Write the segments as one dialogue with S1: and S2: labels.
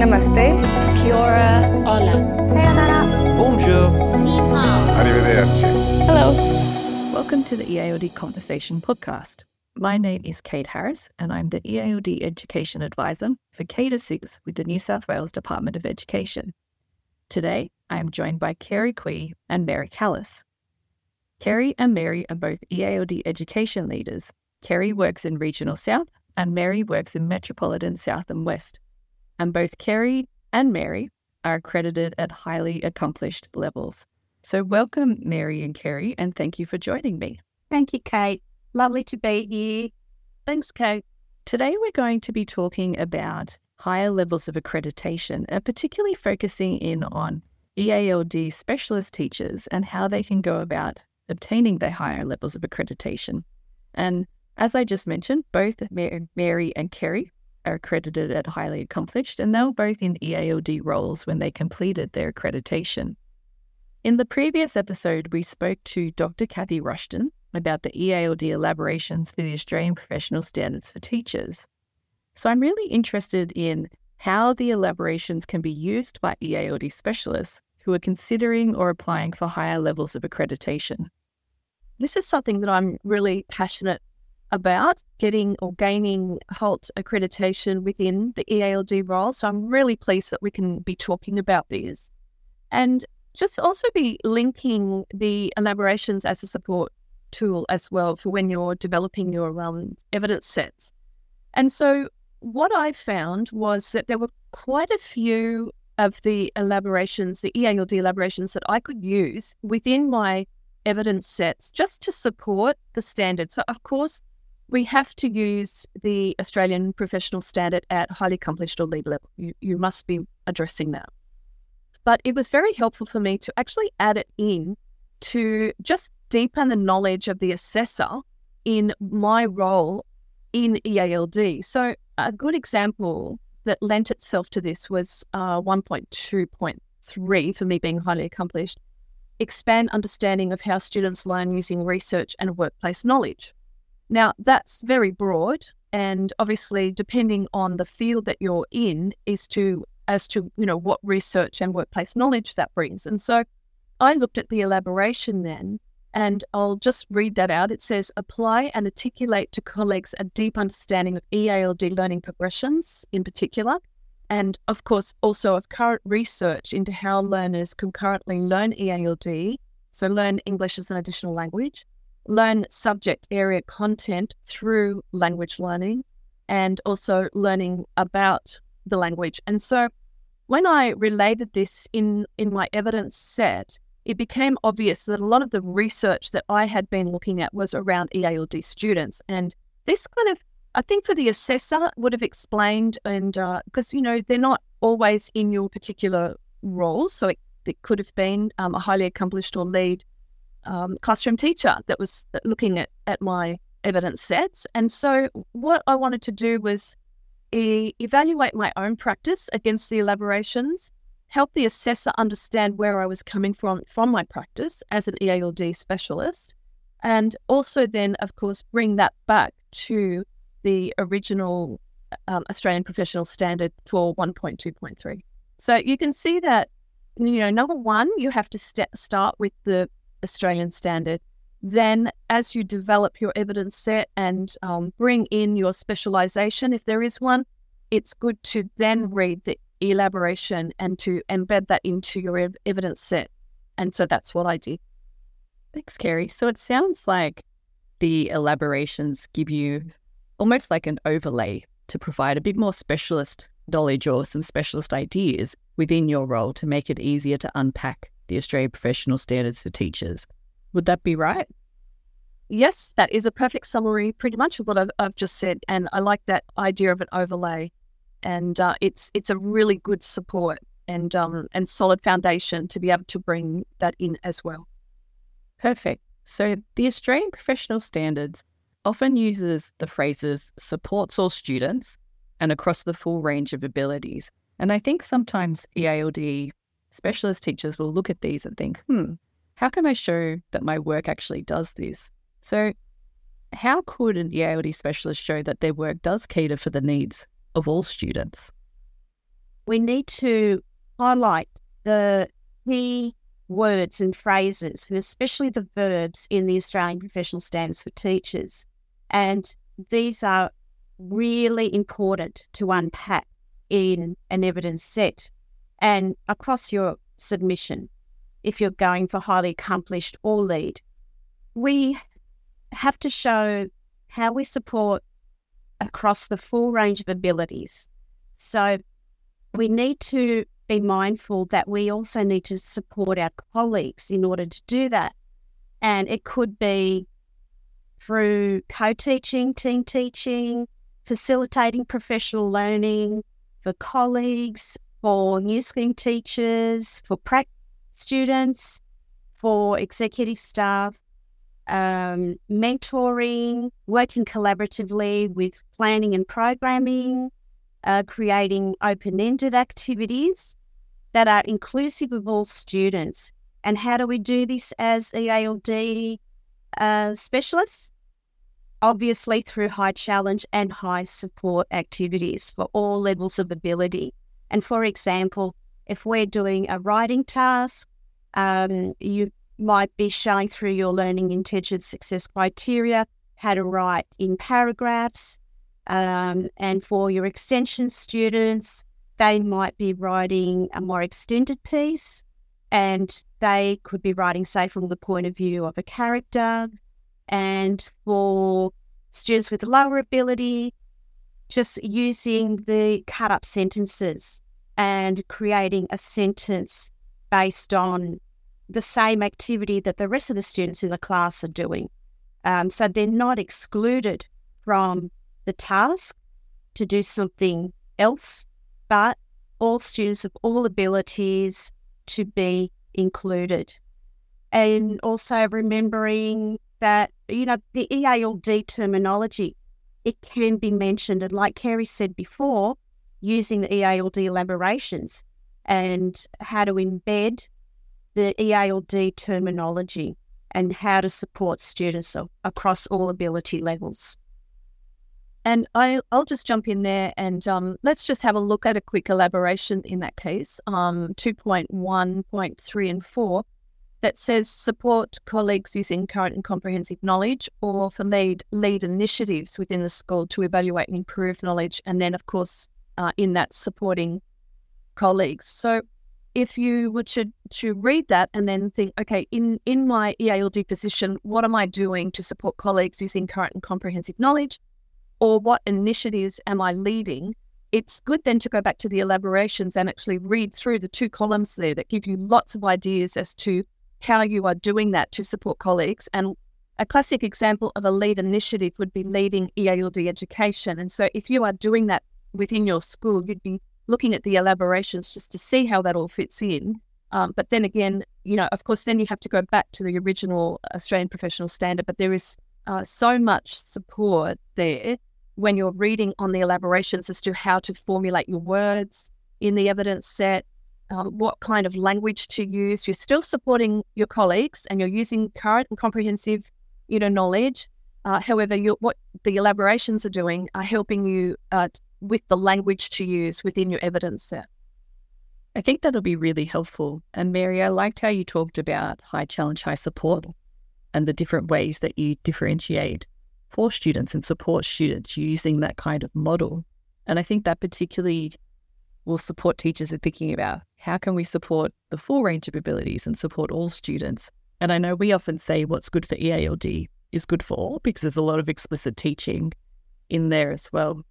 S1: Namaste.
S2: Kia ora. Hola.
S3: Sayonara.
S4: Bonjour.
S2: Ni.
S4: Arrivederci.
S2: Hello.
S5: Welcome to the EALD Conversation podcast. My name is Kate Harris, and I'm the EALD Education Advisor for K 6 with the New South Wales Department of Education. Today, I am joined by Kerrie Quee and Mary Kallas. Kerrie and Mary are both EALD education leaders. Kerrie works in Regional South, and Mary works in Metropolitan South and West. And both Kerrie and Mary are accredited at highly accomplished levels. So, welcome, Mary and Kerrie, and thank you for joining me.
S3: Thank you, Kate. Lovely to be here.
S2: Thanks, Kate.
S5: Today, we're going to be talking about higher levels of accreditation and particularly focusing in on EALD specialist teachers and how they can go about obtaining their higher levels of accreditation. And as I just mentioned, both Mary and Kerrie are accredited at highly accomplished, and they were both in EALD roles when they completed their accreditation. In the previous episode, we spoke to Dr. Kathy Rushton about the EALD elaborations for the Australian Professional Standards for Teachers. So I'm really interested in how the elaborations can be used by EALD specialists who are considering or applying for higher levels of accreditation.
S2: This is something that I'm really passionate about getting or gaining HALT accreditation within the EALD role. So I'm really pleased that we can be talking about these. And just also be linking the elaborations as a support tool as well for when you're developing your um, evidence sets. And so what I found was that there were quite a few of the elaborations, the EALD elaborations that I could use within my evidence sets just to support the standard. So, of course, we have to use the Australian professional standard at highly accomplished or lead level. You, you must be addressing that. But it was very helpful for me to actually add it in to just deepen the knowledge of the assessor in my role in EALD. So, a good example that lent itself to this was uh, 1.2.3 for me being highly accomplished expand understanding of how students learn using research and workplace knowledge. Now, that's very broad, and obviously, depending on the field that you're in, is to as to you know what research and workplace knowledge that brings. And so, I looked at the elaboration then, and I'll just read that out. It says, apply and articulate to colleagues a deep understanding of EALD learning progressions in particular, and of course, also of current research into how learners concurrently learn EALD, so learn English as an additional language, learn subject area content through language learning, and also learning about the language. And so when I related this in, in my evidence set, it became obvious that a lot of the research that I had been looking at was around EALD students. And this kind of, I think for the assessor would have explained, and because, uh, you know, they're not always in your particular role. So it, it could have been um, a highly accomplished or lead um, classroom teacher that was looking at, at my evidence sets. And so what I wanted to do was e- evaluate my own practice against the elaborations help the assessor understand where I was coming from from my practice as an EALD specialist, and also then, of course, bring that back to the original um, Australian professional standard for 1.2.3. So you can see that, you know, number one, you have to st- start with the Australian standard. Then, as you develop your evidence set and um, bring in your specialization, if there is one, it's good to then read the elaboration and to embed that into your ev- evidence set. And so that's what I did.
S5: Thanks, Kerrie. So it sounds like the elaborations give you almost like an overlay to provide a bit more specialist knowledge or some specialist ideas within your role to make it easier to unpack the Australian Professional Standards for Teachers. Would that be right?
S2: Yes, that is a perfect summary, pretty much of what I've, I've just said. And I like that idea of an overlay and uh, it's it's a really good support and um, and solid foundation to be able to bring that in as well.
S5: Perfect. So the Australian Professional Standards often uses the phrases supports all students and across the full range of abilities. And I think sometimes EALD specialist teachers will look at these and think, hmm, how can I show that my work actually does this? So, how could an EALD specialist show that their work does cater for the needs of all students?
S3: we need to highlight the key words and phrases, and especially the verbs in the Australian Professional Standards for Teachers. And these are really important to unpack in an evidence set and across your submission if you're going for highly accomplished or lead. We have to show how we support across the full range of abilities. So we need to be mindful that we also need to support our colleagues in order to do that. And it could be through co teaching, team teaching, facilitating professional learning for colleagues, for new scheme teachers, for prac students, for executive staff, um, mentoring, working collaboratively with planning and programming, uh, creating open ended activities that are inclusive of all students. And how do we do this as EALD uh, specialists? Obviously, through high challenge and high support activities for all levels of ability. And for example, if we're doing a writing task, um, you might be showing through your learning intention success criteria how to write in paragraphs. Um, and for your extension students, they might be writing a more extended piece and they could be writing, say, from the point of view of a character. And for students with lower ability, just using the cut up sentences and creating a sentence based on the same activity that the rest of the students in the class are doing. Um, so they're not excluded from the task to do something else, but all students of all abilities to be included. And also remembering that, you know, the EALD terminology, it can be mentioned. And like Kerrie said before, using the EALD elaborations and how to embed the EALD terminology and how to support students across all ability levels.
S2: And I, will just jump in there and um, let's just have a look at a quick elaboration in that case, um, 2.1.3 and 4, that says support colleagues using current and comprehensive knowledge or for lead, lead initiatives within the school to evaluate and improve knowledge. And then, of course, uh, in that supporting colleagues. So if you were to, to read that and then think, okay, in, in my EALD position, what am I doing to support colleagues using current and comprehensive knowledge? Or what initiatives am I leading? It's good then to go back to the elaborations and actually read through the two columns there that give you lots of ideas as to how you are doing that to support colleagues. And a classic example of a lead initiative would be leading EALD education. And so if you are doing that within your school, you'd be looking at the elaborations just to see how that all fits in. Um, but then again, you know, of course, then you have to go back to the original Australian professional standard. But there is uh, so much support there when you're reading on the elaborations as to how to formulate your words in the evidence set, um, what kind of language to use. You're still supporting your colleagues and you're using current and comprehensive, you know, knowledge. Uh, however, what the elaborations are doing are helping you uh, with the language to use within your evidence set.
S5: I think that'll be really helpful. And Mary, I liked how you talked about high challenge, high support and the different ways that you differentiate for students and support students using that kind of model. And I think that particularly will support teachers in thinking about how can we support the full range of abilities and support all students. And I know we often say what's good for EALD is good for all because there's a lot of explicit teaching in there as well.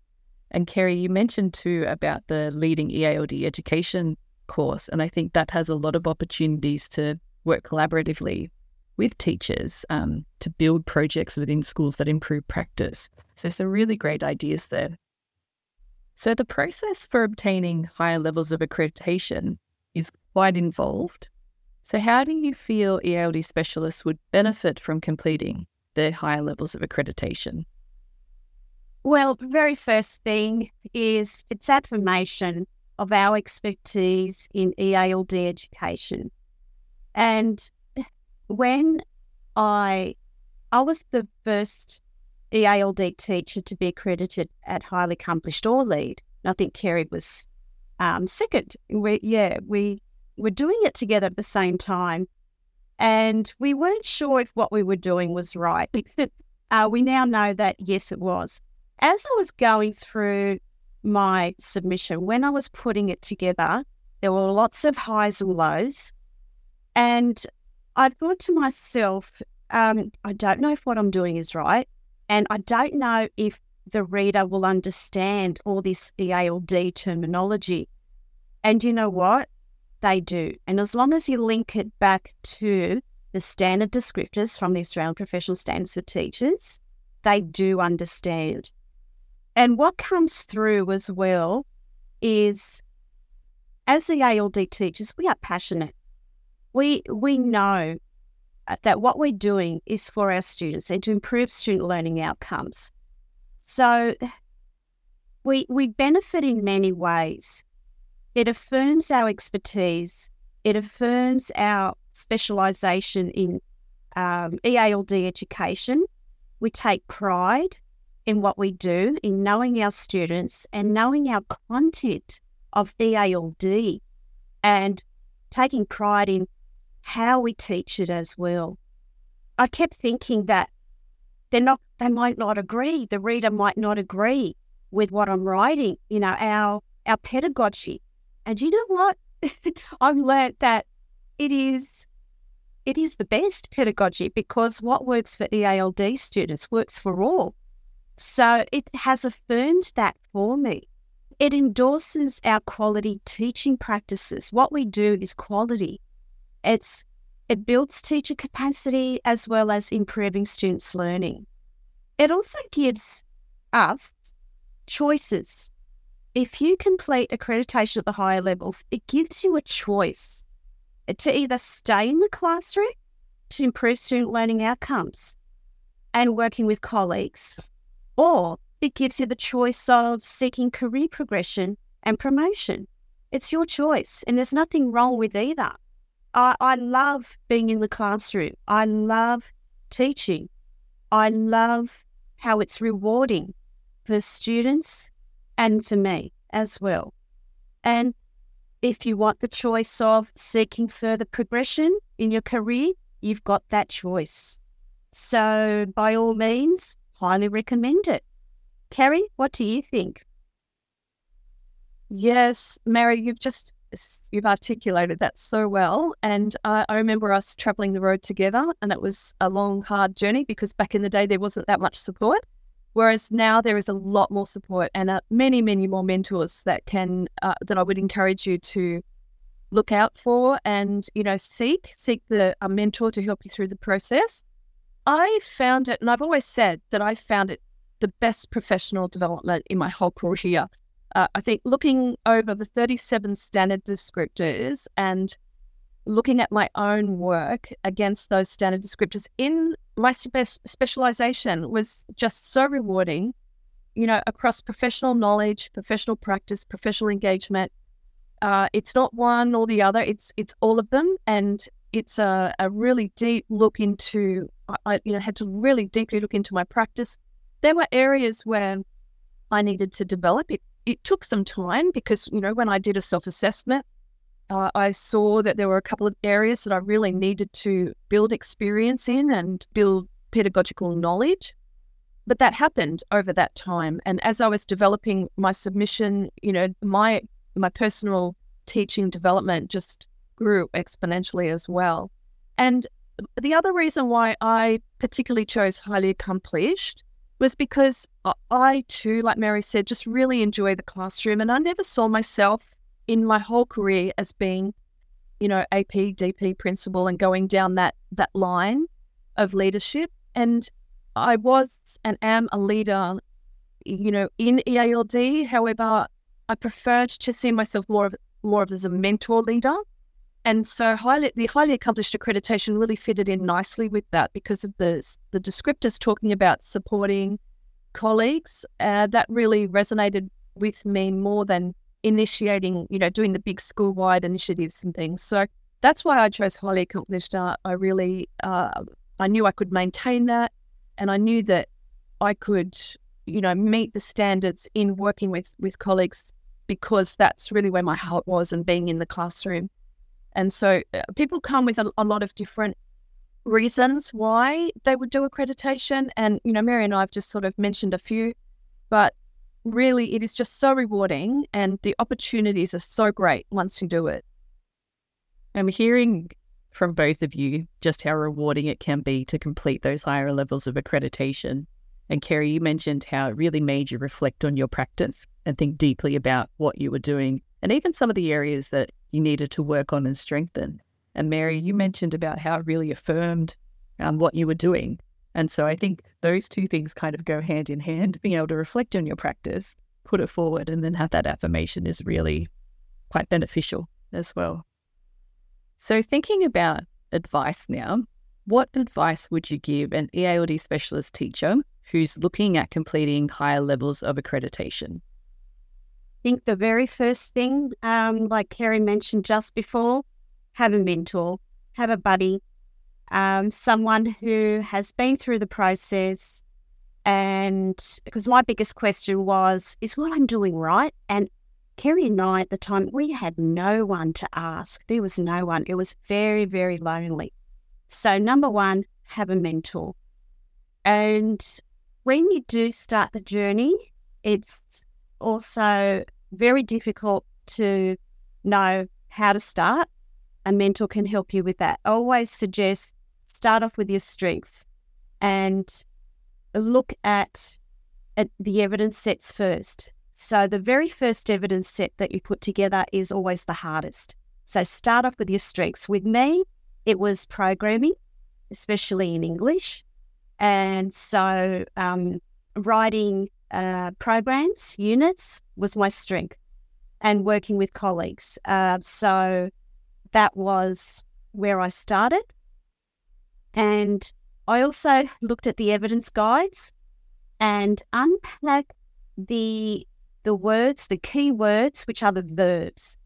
S5: And Kerrie, you mentioned too about the leading EALD education course. And I think that has a lot of opportunities to work collaboratively with teachers um, to build projects within schools that improve practice. So, some really great ideas there. So, the process for obtaining higher levels of accreditation is quite involved. So, how do you feel EALD specialists would benefit from completing the higher levels of accreditation?
S3: Well, the very first thing is it's affirmation of our expertise in EALD education. And when I I was the first EALD teacher to be accredited at highly accomplished or lead. I think Kerrie was um, second. We, yeah, we were doing it together at the same time. And we weren't sure if what we were doing was right. uh, we now know that, yes, it was. As I was going through my submission, when I was putting it together, there were lots of highs and lows. And I thought to myself, um, I don't know if what I'm doing is right. And I don't know if the reader will understand all this EALD terminology. And you know what? They do. And as long as you link it back to the standard descriptors from the Australian Professional Standards for Teachers, they do understand. And what comes through as well is as the EALD teachers, we are passionate. We we know that what we're doing is for our students and to improve student learning outcomes. So we we benefit in many ways. It affirms our expertise. It affirms our specialisation in um, EALD education. We take pride in what we do, in knowing our students and knowing our content of EALD and taking pride in how we teach it as well. I kept thinking that they're not they might not agree, the reader might not agree with what I'm writing, you know, our our pedagogy. And you know what? I've learned that it is it is the best pedagogy because what works for EALD students works for all. So it has affirmed that for me. It endorses our quality teaching practices. What we do is quality. It's it builds teacher capacity as well as improving students' learning. It also gives us choices if you complete accreditation at the higher levels, it gives you a choice to either stay in the classroom to improve student learning outcomes and working with colleagues, or it gives you the choice of seeking career progression and promotion. It's your choice, and there's nothing wrong with either. I, I love being in the classroom. I love teaching. I love how it's rewarding for students and for me as well. And if you want the choice of seeking further progression in your career, you've got that choice. So, by all means, highly recommend it. Kerrie, what do you think?
S2: Yes, Mary, you've just you've articulated that so well. And I, remember us traveling the road together, and it was a long, hard journey because back in the day there wasn't that much support. Whereas now there is a lot more support and uh, many, many more mentors that can uh, that I would encourage you to look out for and you know seek seek the a mentor to help you through the process. I found it, and I've always said that I found it the best professional development in my whole career. Uh, I think looking over the 37 standard descriptors and looking at my own work against those standard descriptors in my spe- specialization was just so rewarding, you know, across professional knowledge, professional practice, professional engagement. Uh, it's not one or the other; it's it's all of them, and it's a, a really deep look into. I you know had to really deeply look into my practice. There were areas where I needed to develop. It it took some time because you know when I did a self assessment, uh, I saw that there were a couple of areas that I really needed to build experience in and build pedagogical knowledge. But that happened over that time. And as I was developing my submission, you know, my my personal teaching development just grew exponentially as well. And the other reason why I particularly chose highly accomplished was because I too, like Mary said, just really enjoy the classroom. And I never saw myself in my whole career as being, you know, AP, DP principal and going down that that line of leadership. And I was and am a leader, you know, in EALD. However, I preferred to see myself more of more of as a mentor leader. And so highly, the highly accomplished accreditation really fitted in nicely with that because of the, the descriptors talking about supporting colleagues. Uh, that really resonated with me more than initiating, you know, doing the big school wide initiatives and things. So that's why I chose highly accomplished art. I really, uh, I knew I could maintain that, and I knew that I could, you know, meet the standards in working with with colleagues because that's really where my heart was and being in the classroom. And so uh, people come with a, a lot of different reasons why they would do accreditation. And, you know, Mary and I have just sort of mentioned a few, but really it is just so rewarding and the opportunities are so great once you do it.
S5: I'm hearing from both of you just how rewarding it can be to complete those higher levels of accreditation. And Kerrie, you mentioned how it really made you reflect on your practice and think deeply about what you were doing and even some of the areas that you needed to work on and strengthen. And Mary, you mentioned about how it really affirmed um, what you were doing. And so I think those two things kind of go hand in hand. Being able to reflect on your practice, put it forward, and then have that affirmation is really quite beneficial as well. So, thinking about advice now, what advice would you give an EALD specialist teacher who's looking at completing higher levels of accreditation?
S3: Think the very first thing, um, like Kerrie mentioned just before, have a mentor, have a buddy, um, someone who has been through the process. And because my biggest question was, is what I'm doing right? And Kerrie and I at the time, we had no one to ask. There was no one. It was very, very lonely. So, number one, have a mentor. And when you do start the journey, it's also very difficult to know how to start. A mentor can help you with that. I always suggest start off with your strengths and look at, at the evidence sets first. So, the very first evidence set that you put together is always the hardest. So, start off with your strengths. With me, it was programming, especially in English. And so, um, writing uh, programs, units was my strength, and working with colleagues. Uh, so, that was where I started. And I also looked at the evidence guides and unpacked the the words, the key words, which are the verbs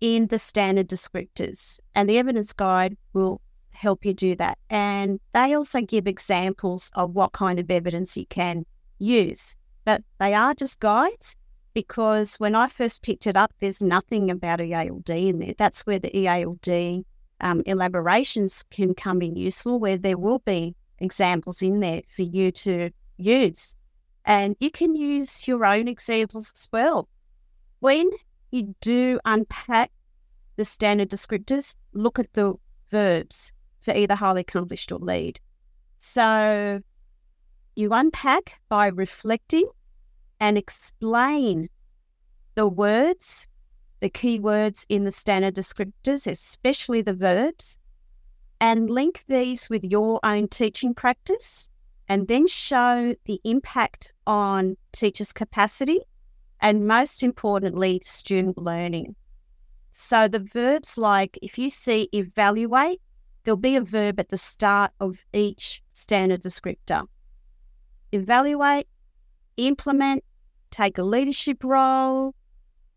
S3: in the standard descriptors. And the evidence guide will help you do that. And they also give examples of what kind of evidence you can use. But they are just guides because when I first picked it up, there's nothing about EALD in there. That's where the EALD um, elaborations can come in useful, where there will be examples in there for you to use. And you can use your own examples as well. When you do unpack the standard descriptors, look at the verbs for either highly accomplished or lead. So you unpack by reflecting and explain the words, the key words in the standard descriptors, especially the verbs, and link these with your own teaching practice and then show the impact on teachers' capacity and, most importantly, student learning. So, the verbs like if you see evaluate, there'll be a verb at the start of each standard descriptor. Evaluate, implement, take a leadership role,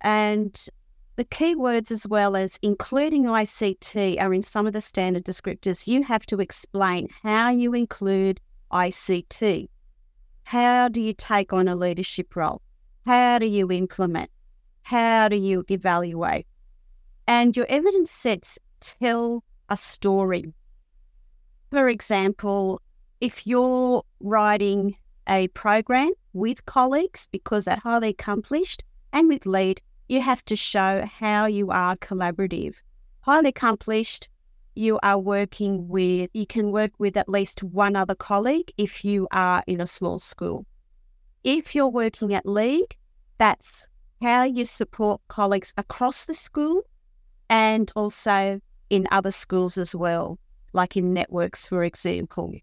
S3: and the keywords as well as including ICT are in some of the standard descriptors. You have to explain how you include ICT. How do you take on a leadership role? How do you implement? How do you evaluate? And your evidence sets tell a story. For example, if you're writing a program with colleagues, because at highly accomplished and with lead, you have to show how you are collaborative. Highly accomplished you are working with, you can work with at least one other colleague if you are in a small school. If you're working at lead, that's how you support colleagues across the school and also in other schools as well, like in networks, for example.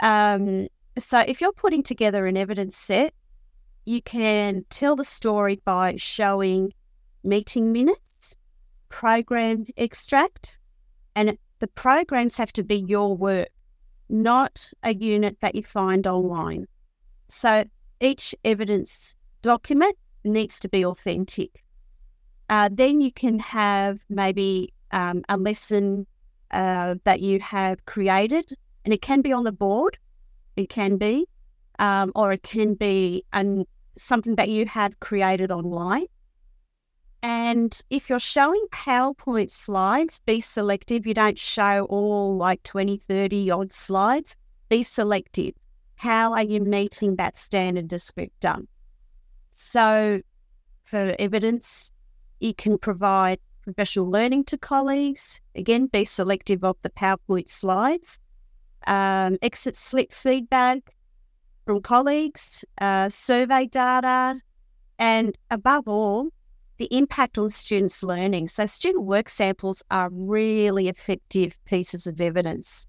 S3: Um, so if you're putting together an evidence set, you can tell the story by showing meeting minutes, program extract, and the programs have to be your work, not a unit that you find online. So each evidence document needs to be authentic. Uh, then you can have maybe um, a lesson uh, that you have created, and it can be on the board, it can be, um, or it can be an, something that you have created online. And if you're showing PowerPoint slides, be selective. You don't show all like 20, 30 odd slides. Be selective. How are you meeting that standard descriptor? So, for evidence, you can provide professional learning to colleagues. Again, be selective of the PowerPoint slides. Um, exit slip feedback from colleagues, uh, survey data, and above all, the impact on students' learning. So, student work samples are really effective pieces of evidence.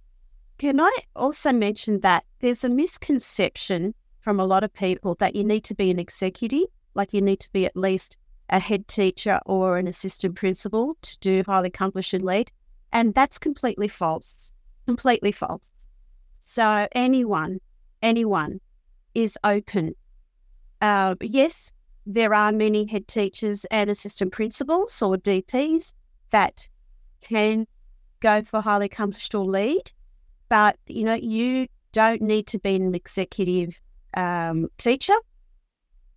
S3: Can I also mention that there's a misconception from a lot of people that you need to be an executive, like you need to be at least a head teacher or an assistant principal to do highly accomplished and lead. And that's completely false. Completely false. So anyone, anyone is open. Uh, yes, there are many head teachers and assistant principals or DPs that can go for highly accomplished or lead, but you know you don't need to be an executive um, teacher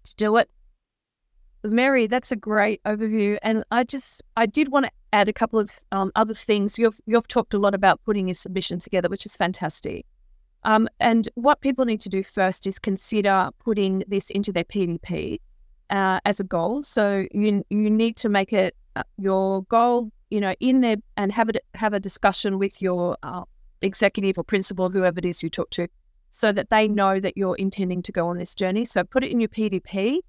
S3: to do it.
S2: Mary, that's a great overview, and I just I did want to add a couple of um, other things. You've you've talked a lot about putting your submission together, which is fantastic. Um, and what people need to do first is consider putting this into their PDP uh, as a goal. So you you need to make it uh, your goal, you know, in there and have it have a discussion with your uh, executive or principal, whoever it is you talk to, so that they know that you're intending to go on this journey. So put it in your PDP.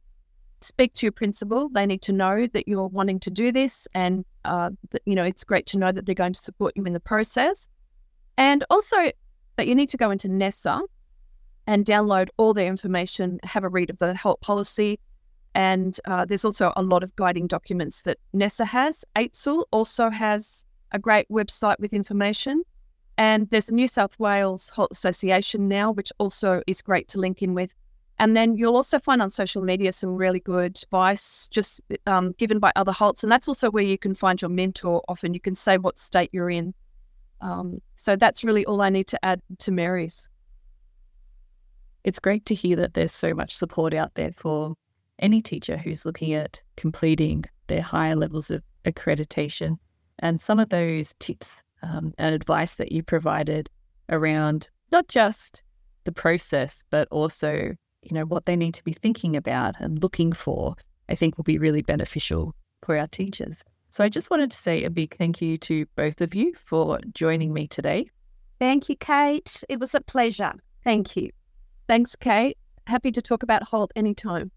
S2: Speak to your principal. They need to know that you're wanting to do this, and uh, that, you know it's great to know that they're going to support you in the process. And also that you need to go into NESA and download all the information, have a read of the HALT policy, and uh, there's also a lot of guiding documents that NESA has. AITSL also has a great website with information. And there's a New South Wales HALT Association now, which also is great to link in with. And then you'll also find on social media some really good advice just um, given by other HALTs. And that's also where you can find your mentor. Often you can say what state you're in. Um, so that's really all I need to add to Mary's.
S5: It's great to hear that there's so much support out there for any teacher who's looking at completing their higher levels of accreditation. And some of those tips um, and advice that you provided around not just the process, but also, you know, what they need to be thinking about and looking for, I think will be really beneficial for our teachers. So I just wanted to say a big thank you to both of you for joining me today.
S3: Thank you, Kate. It was a pleasure. Thank you.
S2: Thanks, Kate. Happy to talk about HALT anytime.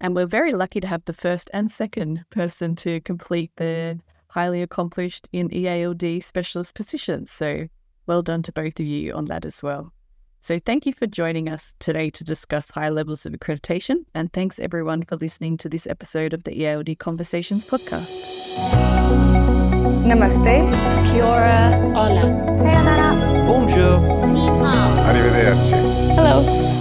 S5: And we're very lucky to have the first and second person to complete the highly accomplished in EALD specialist positions. So well done to both of you on that as well. So, thank you for joining us today to discuss high levels of accreditation. And thanks everyone for listening to this episode of the ELD Conversations podcast.
S1: Namaste.
S4: Kia ora.
S1: Hola. Sayonara. Bonjour. Ni hao. Arrivederci. Hello.